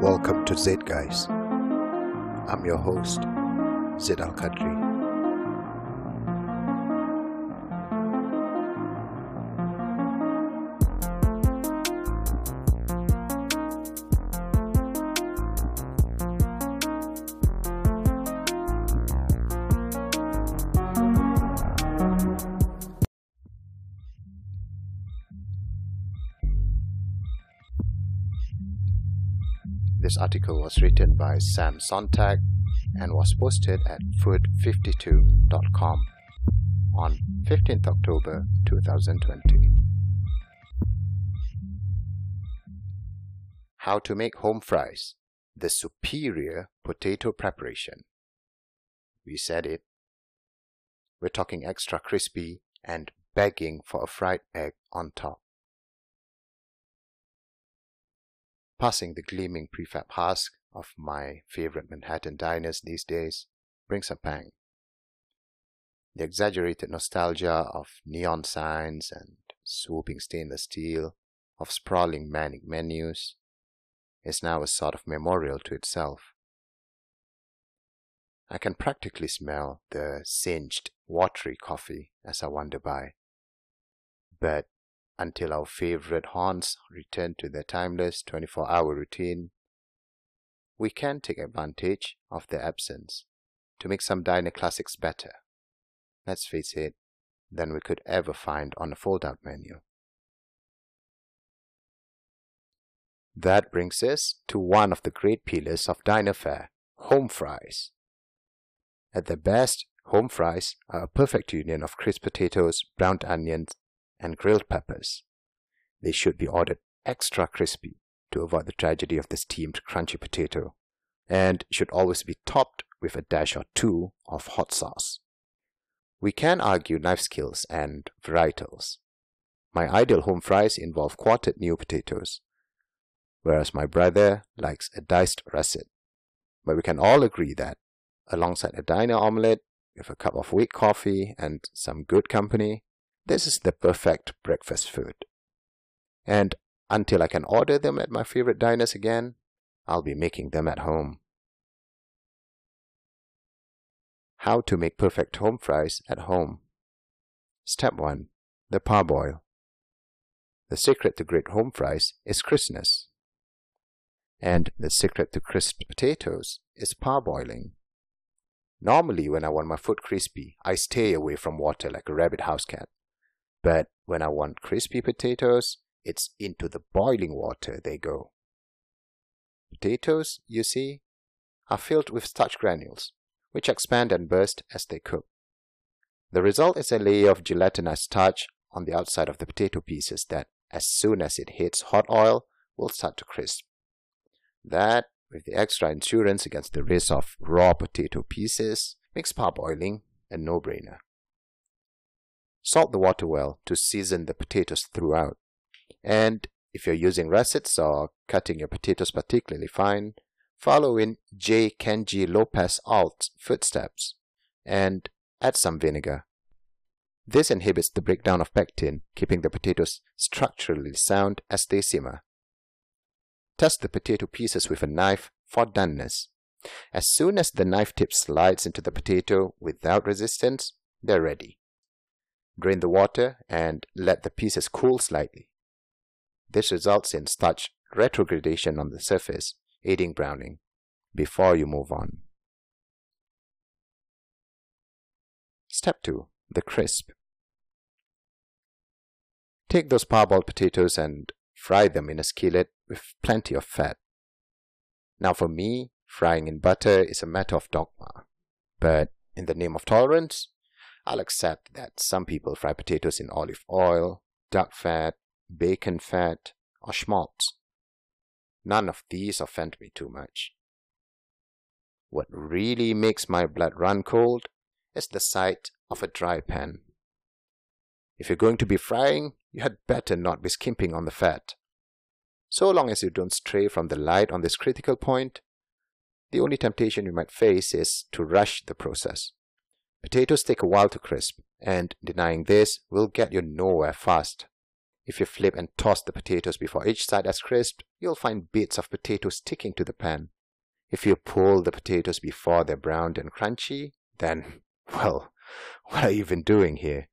Welcome to Zed Guys. I'm your host, Zed Al Qadri. This article was written by Sam Sontag and was posted at food52.com on 15th October 2020. How to make home fries, the superior potato preparation. We said it. We're talking extra crispy and begging for a fried egg on top. Passing the gleaming prefab husk of my favorite Manhattan diners these days brings a pang. The exaggerated nostalgia of neon signs and swooping stainless steel, of sprawling manic menus, is now a sort of memorial to itself. I can practically smell the singed, watery coffee as I wander by. But until our favorite haunts return to their timeless 24 hour routine, we can take advantage of their absence to make some diner classics better. Let's face it, than we could ever find on a fold out menu. That brings us to one of the great pillars of diner fare home fries. At their best, home fries are a perfect union of crisp potatoes, browned onions, and grilled peppers. They should be ordered extra crispy to avoid the tragedy of the steamed crunchy potato, and should always be topped with a dash or two of hot sauce. We can argue knife skills and varietals. My ideal home fries involve quartered new potatoes, whereas my brother likes a diced russet. But we can all agree that, alongside a diner omelette with a cup of weak coffee and some good company, this is the perfect breakfast food. And until I can order them at my favorite diners again, I'll be making them at home. How to make perfect home fries at home. Step 1. The parboil. The secret to great home fries is crispness. And the secret to crisp potatoes is parboiling. Normally, when I want my food crispy, I stay away from water like a rabid house cat. But when I want crispy potatoes, it's into the boiling water they go. Potatoes, you see, are filled with starch granules, which expand and burst as they cook. The result is a layer of gelatinous starch on the outside of the potato pieces that, as soon as it hits hot oil, will start to crisp. That, with the extra insurance against the risk of raw potato pieces, makes parboiling a no-brainer. Salt the water well to season the potatoes throughout. And if you're using russets or cutting your potatoes particularly fine, follow in J. Kenji Lopez Alt's footsteps and add some vinegar. This inhibits the breakdown of pectin, keeping the potatoes structurally sound as they simmer. Test the potato pieces with a knife for doneness. As soon as the knife tip slides into the potato without resistance, they're ready. Drain the water and let the pieces cool slightly. This results in starch retrogradation on the surface, aiding browning, before you move on. Step 2. The crisp. Take those parboiled potatoes and fry them in a skillet with plenty of fat. Now for me, frying in butter is a matter of dogma. But in the name of tolerance, I'll accept that some people fry potatoes in olive oil, duck fat, bacon fat, or schmaltz. None of these offend me too much. What really makes my blood run cold is the sight of a dry pan. If you're going to be frying, you had better not be skimping on the fat. So long as you don't stray from the light on this critical point, the only temptation you might face is to rush the process. Potatoes take a while to crisp, and denying this will get you nowhere fast. If you flip and toss the potatoes before each side has crisped, you'll find bits of potato sticking to the pan. If you pull the potatoes before they're browned and crunchy, then, well, what are you even doing here?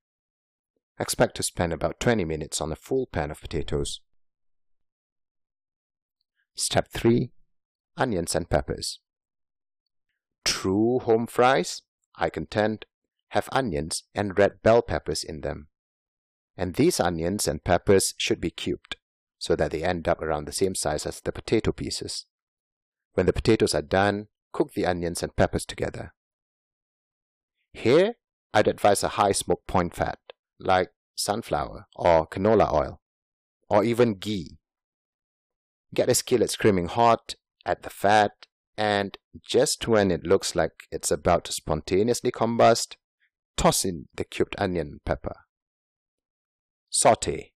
Expect to spend about 20 minutes on a full pan of potatoes. Step 3. Onions and peppers. True home fries, I contend, have onions and red bell peppers in them. And these onions and peppers should be cubed so that they end up around the same size as the potato pieces. When the potatoes are done, cook the onions and peppers together. Here, I'd advise a high smoke point fat, like sunflower or canola oil, or even ghee. Get a skillet screaming hot, add the fat, and just when it looks like it's about to spontaneously combust, toss in the cubed onion pepper. Saute,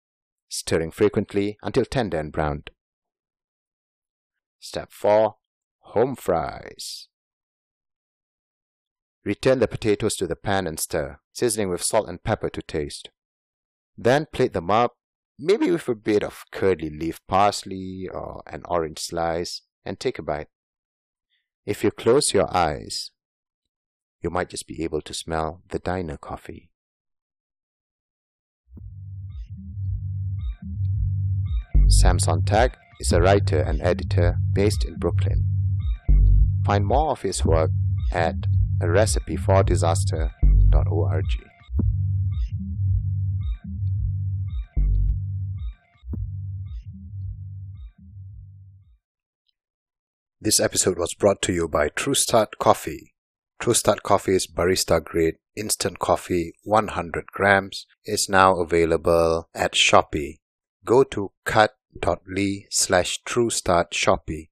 stirring frequently until tender and browned. Step 4. Home fries. Return the potatoes to the pan and stir, seasoning with salt and pepper to taste. Then plate them up, maybe with a bit of curly leaf parsley or an orange slice, and take a bite. If you close your eyes, you might just be able to smell the diner coffee. Sam Sontag is a writer and editor based in Brooklyn. Find more of his work at a This episode was brought to you by True Start Coffee. True Start Coffee's barista grade instant coffee 100 grams is now available at Shopee. Go to cutt.ly slash True Start Shopee.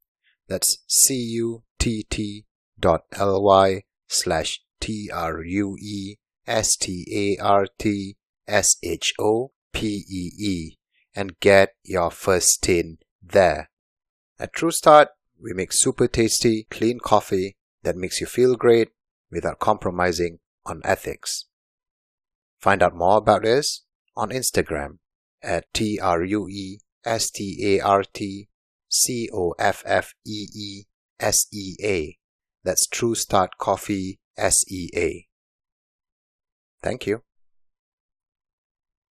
That's C-U-T-T dot L-Y slash T R U E S T A R T S H O P E E and get your first tin there. At True Start, we make super tasty, clean coffee that makes you feel great without compromising on ethics. Find out more about us on Instagram at T R U E S T A R T C O F F E E S E A. That's True Start Coffee SEA. Thank you.